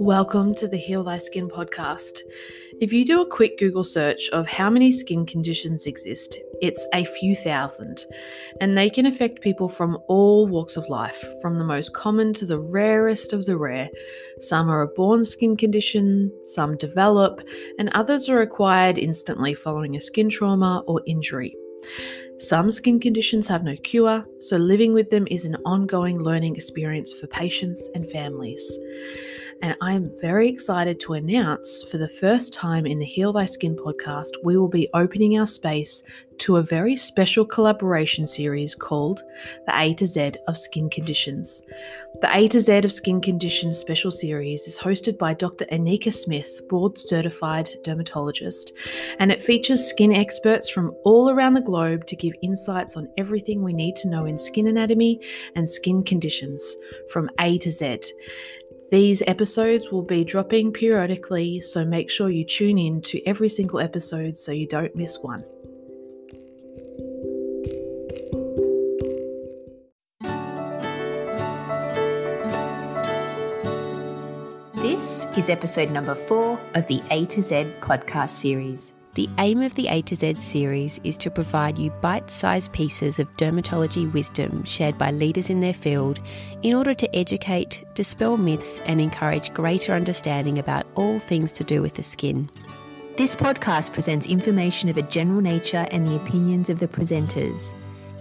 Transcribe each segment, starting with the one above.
Welcome to the Heal Thy Skin podcast. If you do a quick Google search of how many skin conditions exist, it's a few thousand, and they can affect people from all walks of life, from the most common to the rarest of the rare. Some are a born skin condition, some develop, and others are acquired instantly following a skin trauma or injury. Some skin conditions have no cure, so living with them is an ongoing learning experience for patients and families and I am very excited to announce for the first time in the Heal Thy Skin podcast, we will be opening our space to a very special collaboration series called The A to Z of Skin Conditions. The A to Z of Skin Conditions special series is hosted by Dr. Anika Smith, board certified dermatologist, and it features skin experts from all around the globe to give insights on everything we need to know in skin anatomy and skin conditions from A to Z. These episodes will be dropping periodically, so make sure you tune in to every single episode so you don't miss one. This is episode number four of the A to Z podcast series. The aim of the A to Z series is to provide you bite sized pieces of dermatology wisdom shared by leaders in their field in order to educate, dispel myths, and encourage greater understanding about all things to do with the skin. This podcast presents information of a general nature and the opinions of the presenters.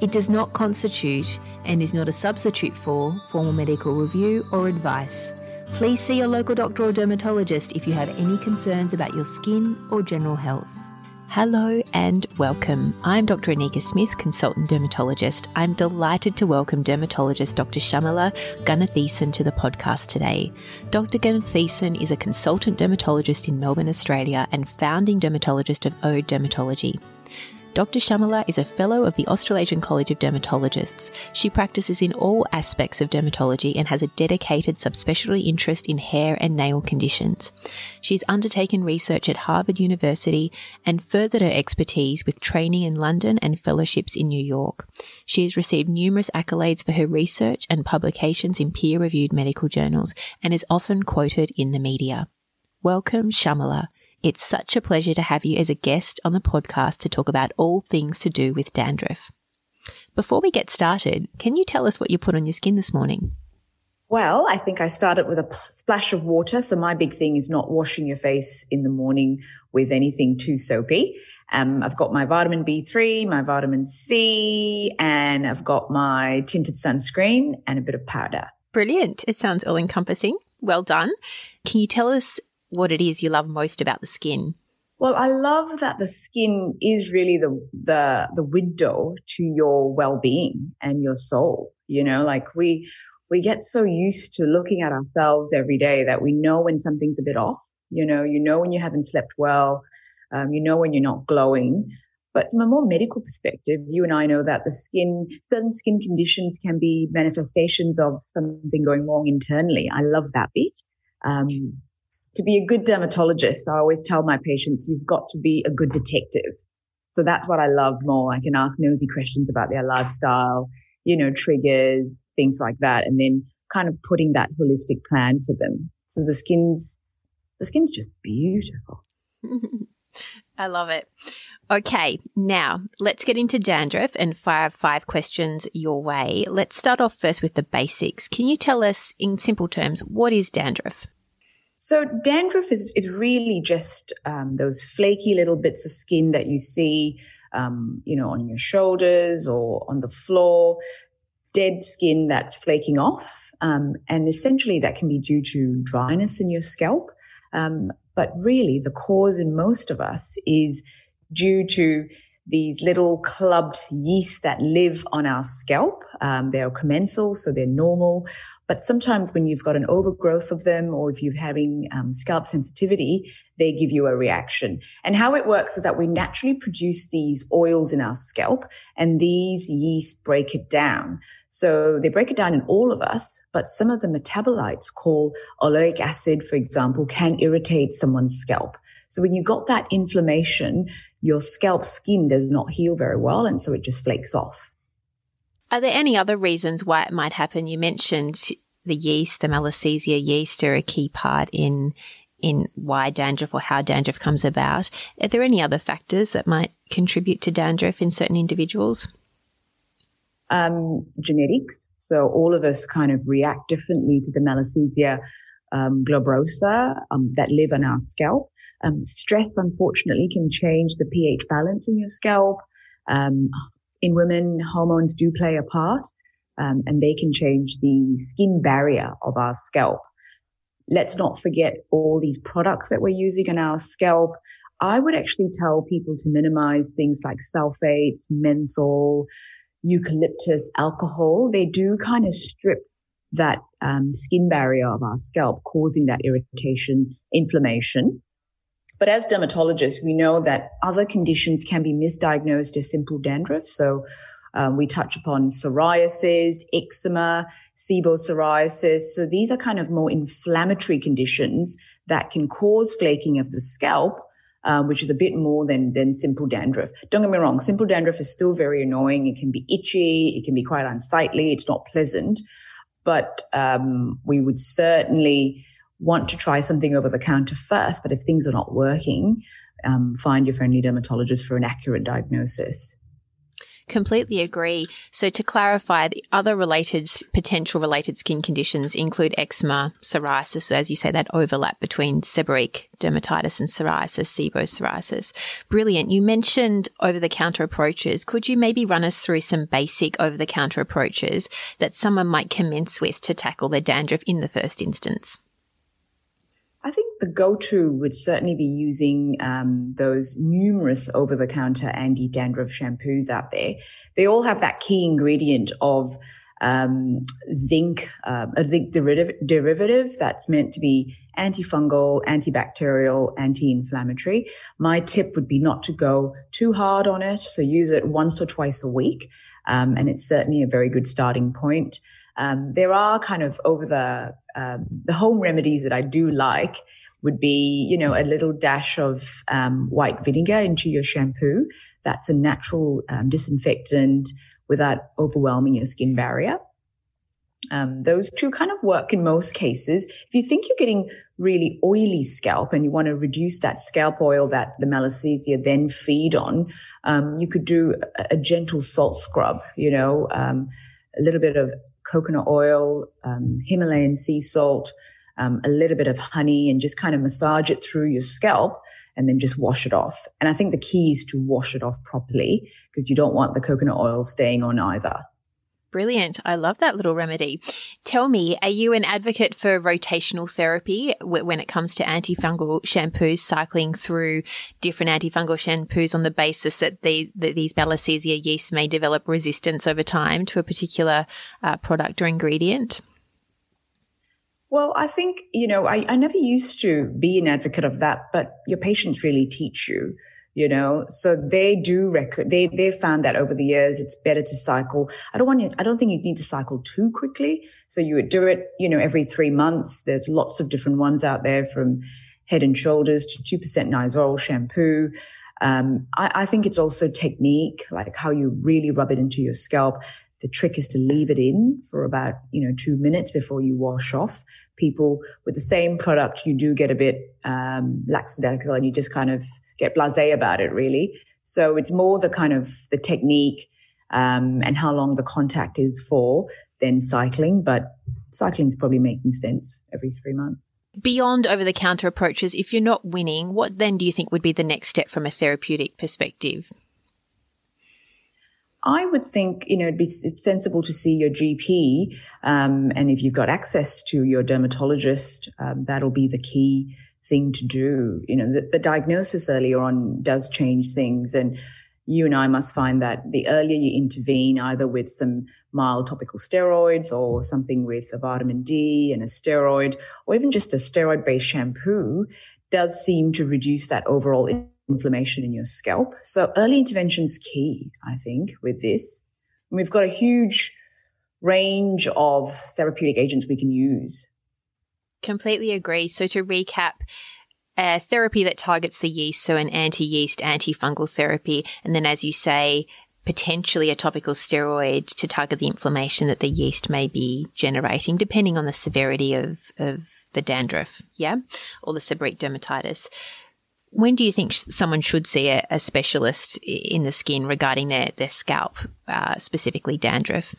It does not constitute and is not a substitute for formal medical review or advice. Please see your local doctor or dermatologist if you have any concerns about your skin or general health. Hello and welcome. I'm Dr. Anika Smith, consultant dermatologist. I'm delighted to welcome dermatologist Dr. Shamala Gunnathesan to the podcast today. Dr. Gunnathesan is a consultant dermatologist in Melbourne, Australia, and founding dermatologist of Ode Dermatology. Dr. Shamala is a fellow of the Australasian College of Dermatologists. She practices in all aspects of dermatology and has a dedicated subspecialty interest in hair and nail conditions. She's undertaken research at Harvard University and furthered her expertise with training in London and fellowships in New York. She has received numerous accolades for her research and publications in peer reviewed medical journals and is often quoted in the media. Welcome, Shamala. It's such a pleasure to have you as a guest on the podcast to talk about all things to do with dandruff. Before we get started, can you tell us what you put on your skin this morning? Well, I think I started with a splash of water. So my big thing is not washing your face in the morning with anything too soapy. Um, I've got my vitamin B3, my vitamin C, and I've got my tinted sunscreen and a bit of powder. Brilliant. It sounds all encompassing. Well done. Can you tell us what it is you love most about the skin? Well, I love that the skin is really the the the window to your well-being and your soul. You know, like we we get so used to looking at ourselves every day that we know when something's a bit off. You know, you know when you haven't slept well. Um, you know when you're not glowing. But from a more medical perspective, you and I know that the skin, certain skin conditions can be manifestations of something going wrong internally. I love that bit. Um, to be a good dermatologist, I always tell my patients, you've got to be a good detective. So that's what I love more. I can ask nosy questions about their lifestyle, you know, triggers, things like that, and then kind of putting that holistic plan for them. So the skin's, the skin's just beautiful. I love it. Okay, now let's get into dandruff and fire five questions your way. Let's start off first with the basics. Can you tell us in simple terms what is dandruff? So dandruff is, is really just um, those flaky little bits of skin that you see, um, you know, on your shoulders or on the floor, dead skin that's flaking off. Um, and essentially that can be due to dryness in your scalp. Um, but really the cause in most of us is due to these little clubbed yeast that live on our scalp. Um, they're commensal, so they're normal. But sometimes when you've got an overgrowth of them or if you're having um, scalp sensitivity, they give you a reaction. And how it works is that we naturally produce these oils in our scalp and these yeast break it down. So they break it down in all of us, but some of the metabolites called oleic acid, for example, can irritate someone's scalp. So when you've got that inflammation, your scalp skin does not heal very well. And so it just flakes off. Are there any other reasons why it might happen? You mentioned the yeast, the Malassezia yeast, are a key part in in why dandruff or how dandruff comes about. Are there any other factors that might contribute to dandruff in certain individuals? Um, genetics. So all of us kind of react differently to the Malassezia um, um, that live on our scalp. Um, stress, unfortunately, can change the pH balance in your scalp. Um, in women, hormones do play a part, um, and they can change the skin barrier of our scalp. Let's not forget all these products that we're using on our scalp. I would actually tell people to minimize things like sulfates, menthol, eucalyptus, alcohol. They do kind of strip that um, skin barrier of our scalp, causing that irritation, inflammation. But as dermatologists, we know that other conditions can be misdiagnosed as simple dandruff. So um, we touch upon psoriasis, eczema, sebopsoriasis. So these are kind of more inflammatory conditions that can cause flaking of the scalp, um, which is a bit more than, than simple dandruff. Don't get me wrong. Simple dandruff is still very annoying. It can be itchy. It can be quite unsightly. It's not pleasant, but, um, we would certainly want to try something over the counter first. But if things are not working, um, find your friendly dermatologist for an accurate diagnosis. Completely agree. So to clarify, the other related, potential related skin conditions include eczema, psoriasis. So as you say, that overlap between seborrheic dermatitis and psoriasis, sebopsoriasis. Brilliant. You mentioned over the counter approaches. Could you maybe run us through some basic over the counter approaches that someone might commence with to tackle their dandruff in the first instance? I think the go-to would certainly be using um, those numerous over-the-counter anti-dandruff shampoos out there. They all have that key ingredient of um, zinc, um, a zinc derivative, derivative that's meant to be antifungal, antibacterial, anti-inflammatory. My tip would be not to go too hard on it. So use it once or twice a week. Um, and it's certainly a very good starting point. Um, there are kind of over the um, the home remedies that I do like would be, you know, a little dash of um, white vinegar into your shampoo. That's a natural um, disinfectant without overwhelming your skin barrier. Um, those two kind of work in most cases. If you think you're getting really oily scalp and you want to reduce that scalp oil that the Malassezia then feed on, um, you could do a, a, gentle salt scrub, you know, um, a little bit of coconut oil, um, Himalayan sea salt, um, a little bit of honey, and just kind of massage it through your scalp and then just wash it off. And I think the key is to wash it off properly because you don't want the coconut oil staying on either. Brilliant. I love that little remedy. Tell me, are you an advocate for rotational therapy when it comes to antifungal shampoos, cycling through different antifungal shampoos on the basis that, the, that these Malassezia yeast may develop resistance over time to a particular uh, product or ingredient? Well, I think, you know, I, I never used to be an advocate of that, but your patients really teach you you know? So they do record they they found that over the years it's better to cycle. I don't want you i don't think you need to cycle too quickly. So you would do it you know every three months. There's lots of different ones out there from head and shoulders to 2% Nizoral shampoo. Um, I, I think it's also technique like how you really rub it into your scalp the trick is to leave it in for about, you know, two minutes before you wash off. People with the same product, you do get a bit, um, lackadaisical and you just kind of get blasé about it really. So it's more the kind of the technique, um, and how long the contact is for than cycling, but cycling is probably making sense every three months. Beyond over the counter approaches, if you're not winning, what then do you think would be the next step from a therapeutic perspective? I would think, you know, it'd be it's sensible to see your GP. Um, and if you've got access to your dermatologist, um, that'll be the key thing to do. You know, the, the diagnosis earlier on does change things. And you and I must find that the earlier you intervene, either with some mild topical steroids or something with a vitamin D and a steroid, or even just a steroid based shampoo, does seem to reduce that overall inflammation in your scalp. So early intervention is key, I think, with this. And we've got a huge range of therapeutic agents we can use. Completely agree. So to recap, a therapy that targets the yeast, so an anti-yeast, antifungal therapy, and then as you say, potentially a topical steroid to target the inflammation that the yeast may be generating, depending on the severity of, of the dandruff, yeah, or the seborrheic dermatitis. When do you think someone should see a, a specialist in the skin regarding their, their scalp, uh, specifically dandruff?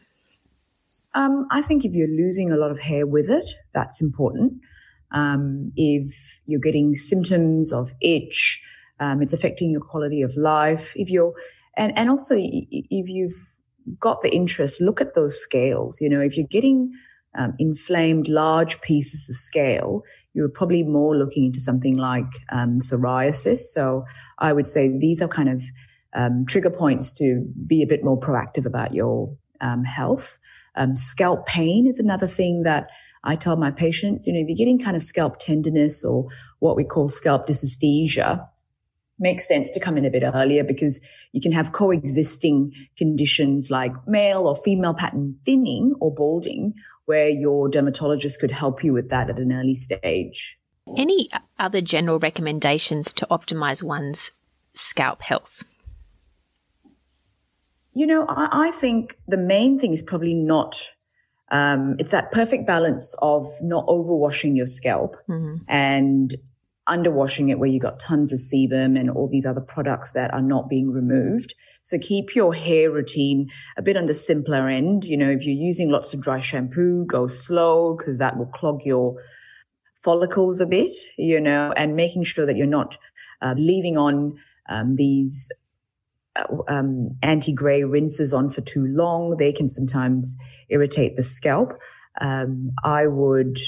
Um, I think if you're losing a lot of hair with it, that's important. Um, if you're getting symptoms of itch, um, it's affecting your quality of life. If you're, and, and also if you've got the interest, look at those scales. You know, if you're getting um, inflamed large pieces of scale, you're probably more looking into something like um, psoriasis. So I would say these are kind of um, trigger points to be a bit more proactive about your um, health. Um, scalp pain is another thing that I tell my patients, you know, if you're getting kind of scalp tenderness or what we call scalp dysesthesia, makes sense to come in a bit earlier because you can have coexisting conditions like male or female pattern thinning or balding where your dermatologist could help you with that at an early stage. Any other general recommendations to optimize one's scalp health? You know, I, I think the main thing is probably not um, it's that perfect balance of not overwashing your scalp mm-hmm. and underwashing it where you got tons of sebum and all these other products that are not being removed. So keep your hair routine a bit on the simpler end. You know, if you're using lots of dry shampoo, go slow because that will clog your follicles a bit, you know, and making sure that you're not uh, leaving on um, these uh, um, anti-gray rinses on for too long. They can sometimes irritate the scalp. Um, I would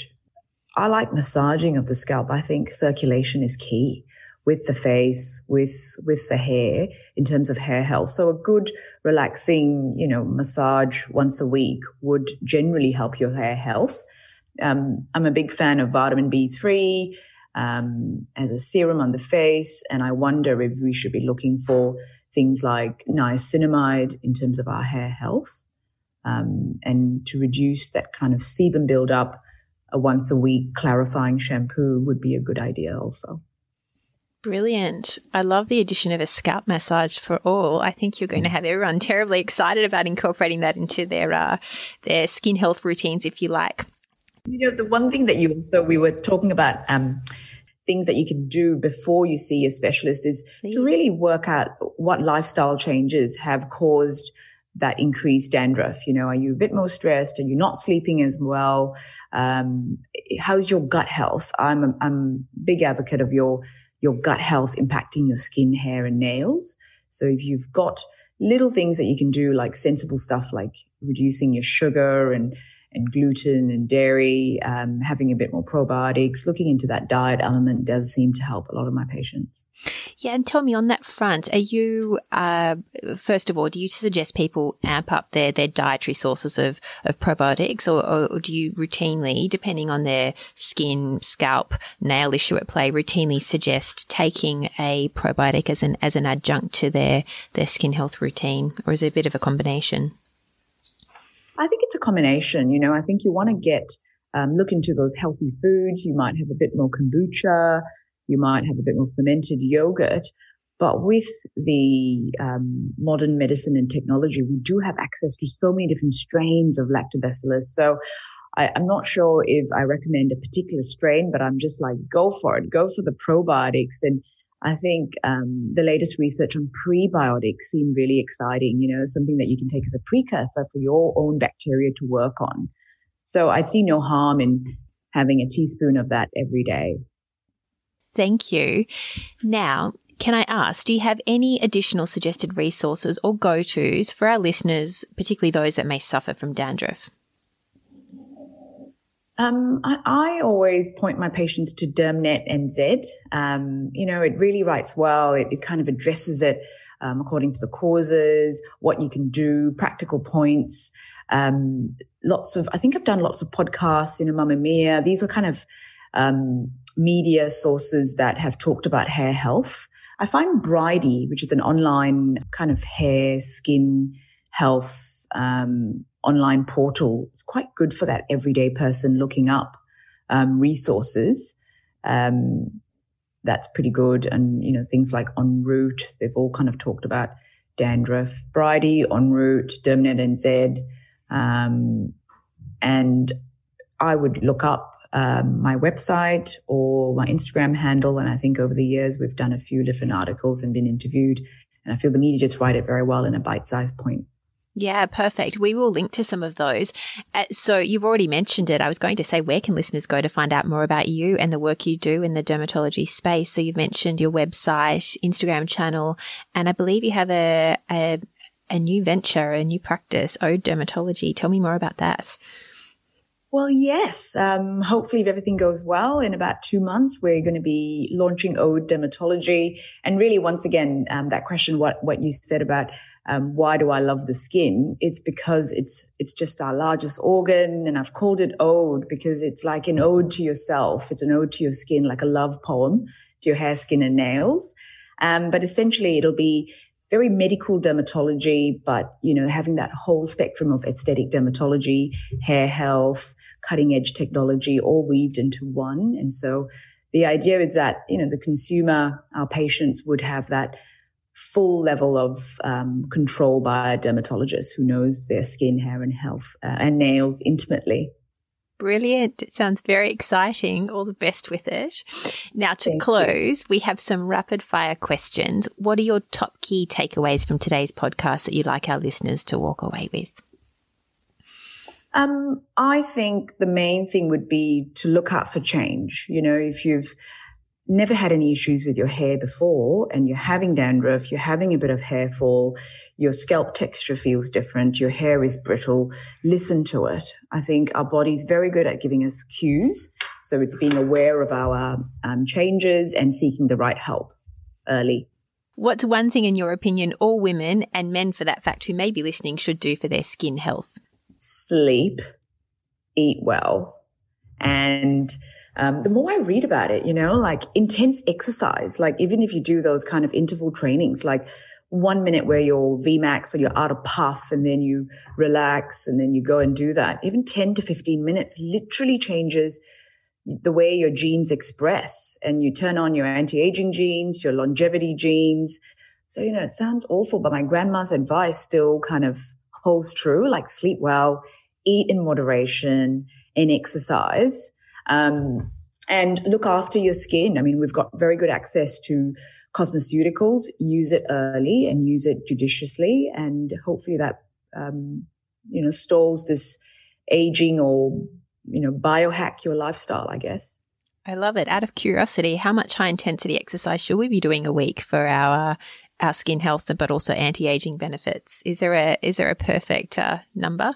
I like massaging of the scalp. I think circulation is key with the face, with, with the hair in terms of hair health. So a good relaxing, you know, massage once a week would generally help your hair health. Um, I'm a big fan of vitamin B3, um, as a serum on the face. And I wonder if we should be looking for things like niacinamide in terms of our hair health. Um, and to reduce that kind of sebum buildup a once a week clarifying shampoo would be a good idea also. Brilliant. I love the addition of a scalp massage for all. I think you're going to have everyone terribly excited about incorporating that into their uh, their skin health routines if you like. You know, the one thing that you also we were talking about um, things that you can do before you see a specialist is to really work out what lifestyle changes have caused that increased dandruff? You know, are you a bit more stressed? Are you not sleeping as well? Um, how's your gut health? I'm a, I'm a big advocate of your your gut health impacting your skin, hair, and nails. So if you've got little things that you can do, like sensible stuff like reducing your sugar and and gluten and dairy, um, having a bit more probiotics, looking into that diet element does seem to help a lot of my patients. Yeah, and tell me on that front, are you uh, first of all, do you suggest people amp up their their dietary sources of of probiotics, or, or, do you routinely, depending on their skin, scalp, nail issue at play, routinely suggest taking a probiotic as an as an adjunct to their their skin health routine, or is it a bit of a combination? I think it's a combination. You know, I think you want to get, um, look into those healthy foods. You might have a bit more kombucha. You might have a bit more fermented yogurt. But with the um, modern medicine and technology, we do have access to so many different strains of lactobacillus. So I, am not sure if I recommend a particular strain, but I'm just like, go for it. Go for the probiotics and I think um, the latest research on prebiotics seem really exciting. You know, something that you can take as a precursor for your own bacteria to work on. So I see no harm in having a teaspoon of that every day. Thank you. Now, can I ask, do you have any additional suggested resources or go tos for our listeners, particularly those that may suffer from dandruff? Um, I, I, always point my patients to DermNet NZ. Um, you know, it really writes well. It, it kind of addresses it um, according to the causes, what you can do, practical points. Um, lots of, I think I've done lots of podcasts, you know, Mamamia. These are kind of um, media sources that have talked about hair health. I find Bridey, which is an online kind of hair, skin health um, online portal. It's quite good for that everyday person looking up um, resources. Um, that's pretty good. And, you know, things like En route, they've all kind of talked about dandruff, Bridey, Enroute, DermNet NZ. Um, and I would look up um, my website or my Instagram handle. And I think over the years, we've done a few different articles and been interviewed. And I feel the media just write it very well in a bite sized point. Yeah, perfect. We will link to some of those. Uh, so you've already mentioned it. I was going to say, where can listeners go to find out more about you and the work you do in the dermatology space? So you've mentioned your website, Instagram channel, and I believe you have a, a, a new venture, a new practice, Ode Dermatology. Tell me more about that. Well, yes. Um, hopefully, if everything goes well, in about two months, we're going to be launching Ode Dermatology. And really, once again, um, that question, what what you said about um, why do I love the skin? It's because it's it's just our largest organ, and I've called it Ode because it's like an ode to yourself. It's an ode to your skin, like a love poem to your hair, skin, and nails. Um, but essentially, it'll be very medical dermatology, but you know, having that whole spectrum of aesthetic dermatology, hair health, cutting edge technology, all weaved into one. And so the idea is that, you know, the consumer, our patients would have that full level of um, control by a dermatologist who knows their skin, hair, and health uh, and nails intimately. Brilliant. It sounds very exciting. All the best with it. Now, to Thank close, you. we have some rapid fire questions. What are your top key takeaways from today's podcast that you'd like our listeners to walk away with? Um, I think the main thing would be to look out for change. You know, if you've never had any issues with your hair before and you're having dandruff, you're having a bit of hair fall, your scalp texture feels different, your hair is brittle, listen to it. I think our body's very good at giving us cues. So it's being aware of our um, changes and seeking the right help early. What's one thing, in your opinion, all women and men for that fact who may be listening should do for their skin health? Sleep, eat well, and um, the more I read about it, you know, like intense exercise, like even if you do those kind of interval trainings, like one minute where you're VMAX or you're out of puff and then you relax and then you go and do that, even 10 to 15 minutes literally changes the way your genes express and you turn on your anti-aging genes, your longevity genes. So, you know, it sounds awful, but my grandma's advice still kind of holds true, like sleep well, eat in moderation and exercise. Um, and look after your skin. I mean, we've got very good access to cosmeceuticals. Use it early and use it judiciously, and hopefully that um, you know stalls this aging or you know biohack your lifestyle. I guess. I love it. Out of curiosity, how much high intensity exercise should we be doing a week for our our skin health, but also anti aging benefits? Is there a is there a perfect uh, number?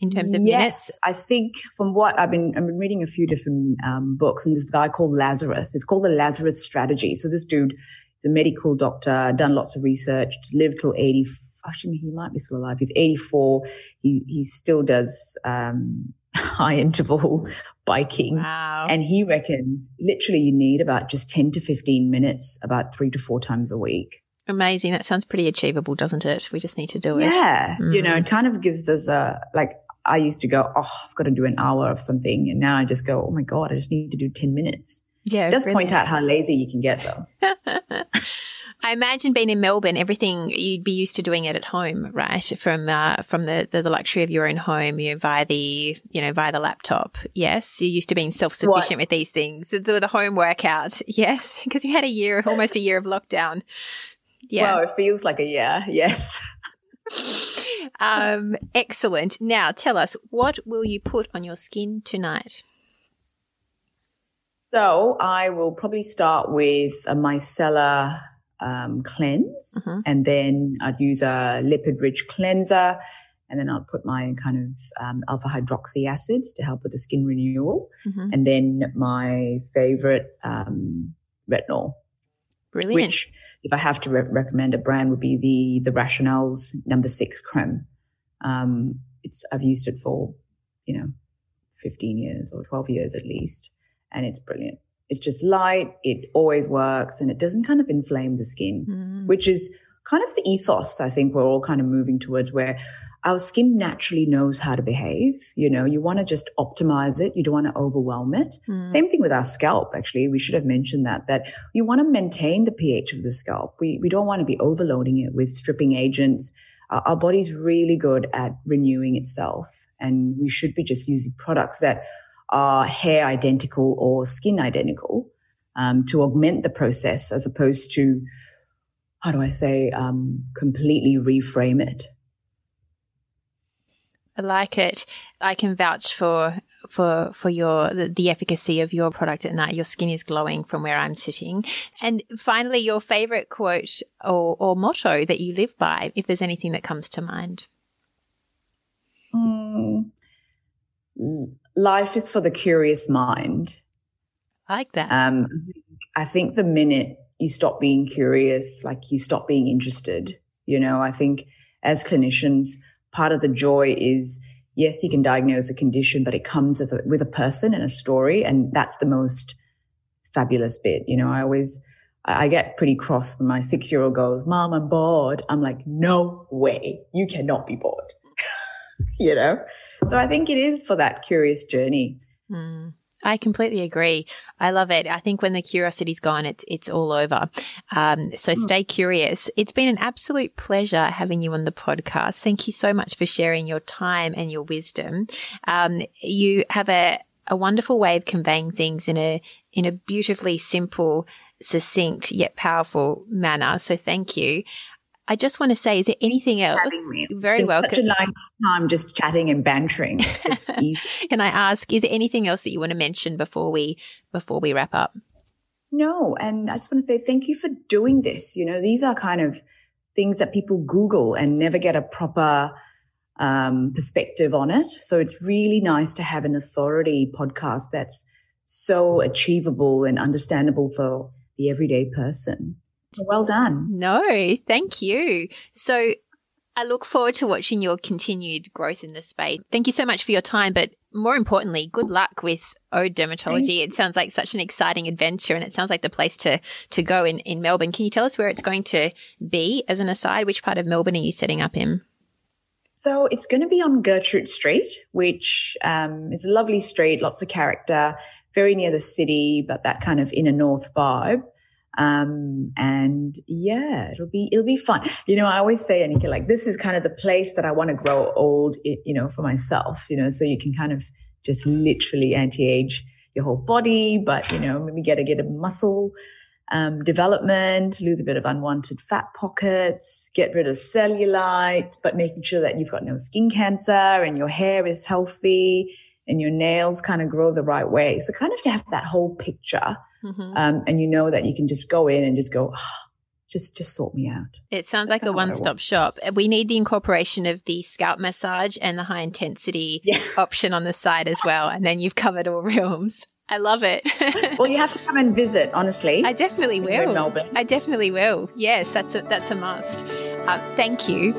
In terms of yes, minutes? I think from what I've been, I've been reading a few different um, books, and this guy called Lazarus. It's called the Lazarus Strategy. So this dude is a medical doctor, done lots of research, lived till eighty. Actually, he might be still alive. He's eighty four. He he still does um, high interval biking, wow. and he reckoned literally you need about just ten to fifteen minutes, about three to four times a week. Amazing. That sounds pretty achievable, doesn't it? We just need to do it. Yeah. Mm. You know, it kind of gives us a, like, I used to go, oh, I've got to do an hour of something. And now I just go, oh my God, I just need to do 10 minutes. Yeah. It does point out how lazy you can get though. I imagine being in Melbourne, everything you'd be used to doing it at home, right? From uh, from the, the, luxury of your own home, you via the you know via the laptop. Yes, you're used to being self sufficient with these things. The, the, the home workout, yes, because you had a year, almost a year of lockdown. Yeah, well, it feels like a year. Yes. um, excellent. Now, tell us, what will you put on your skin tonight? So, I will probably start with a micellar um, cleanse, mm-hmm. and then I'd use a lipid rich cleanser, and then I'll put my kind of um, alpha hydroxy acid to help with the skin renewal, mm-hmm. and then my favorite um, retinol. Brilliant. Which if I have to re- recommend a brand would be the, the Rationale's number six creme. Um, it's, I've used it for, you know, 15 years or 12 years at least. And it's brilliant. It's just light. It always works and it doesn't kind of inflame the skin, mm. which is kind of the ethos I think we're all kind of moving towards where our skin naturally knows how to behave. You know, you want to just optimize it. You don't want to overwhelm it. Mm. Same thing with our scalp. Actually, we should have mentioned that, that you want to maintain the pH of the scalp. We, we don't want to be overloading it with stripping agents. Uh, our body's really good at renewing itself and we should be just using products that are hair identical or skin identical, um, to augment the process as opposed to, how do I say, um, completely reframe it. I like it. I can vouch for for for your the, the, efficacy of your product at night. Your skin is glowing from where I'm sitting. And finally, your favorite quote or, or motto that you live by, if there's anything that comes to mind. Mm, life is for the curious mind. I like that. Um, I think the minute you stop being curious, like you stop being interested, you know, I think as clinicians, part of the joy is yes, you can diagnose a condition, but it comes a, with a person and a story. And that's the most fabulous bit. You know, I always, I get pretty cross when my six year old goes, mom, I'm bored. I'm like, no way. You cannot be bored. you know? So I think it is for that curious journey. Mm. I completely agree. I love it. I think when the curiosity's gone, it's it's all over. Um, so hmm. stay curious. It's been an absolute pleasure having you on the podcast. Thank you so much for sharing your time and your wisdom. Um, you have a a wonderful way of conveying things in a in a beautifully simple, succinct yet powerful manner. So thank you. I just want to say, is there anything else? Very it's welcome. Such a nice time just chatting and bantering. It's just easy. Can I ask, is there anything else that you want to mention before we before we wrap up? No, and I just want to say thank you for doing this. You know, these are kind of things that people Google and never get a proper um, perspective on it. So it's really nice to have an authority podcast that's so achievable and understandable for the everyday person. Well done. No, thank you. So I look forward to watching your continued growth in the space. Thank you so much for your time, but more importantly, good luck with Ode Dermatology. It sounds like such an exciting adventure and it sounds like the place to, to go in, in Melbourne. Can you tell us where it's going to be as an aside? Which part of Melbourne are you setting up in? So it's going to be on Gertrude Street, which um, is a lovely street, lots of character, very near the city, but that kind of inner north vibe. Um, and yeah, it'll be, it'll be fun. You know, I always say, Anika, like, this is kind of the place that I want to grow old, you know, for myself, you know, so you can kind of just literally anti-age your whole body, but, you know, maybe get a, get a muscle, um, development, lose a bit of unwanted fat pockets, get rid of cellulite, but making sure that you've got no skin cancer and your hair is healthy and your nails kind of grow the right way. So kind of to have that whole picture Mm-hmm. Um, and you know that you can just go in and just go, oh, just just sort me out. It sounds like a one-stop shop. We need the incorporation of the scalp massage and the high intensity yeah. option on the side as well, and then you've covered all realms. I love it. well, you have to come and visit. Honestly, I definitely will. Melbourne. I definitely will. Yes, that's a that's a must. Uh, thank you.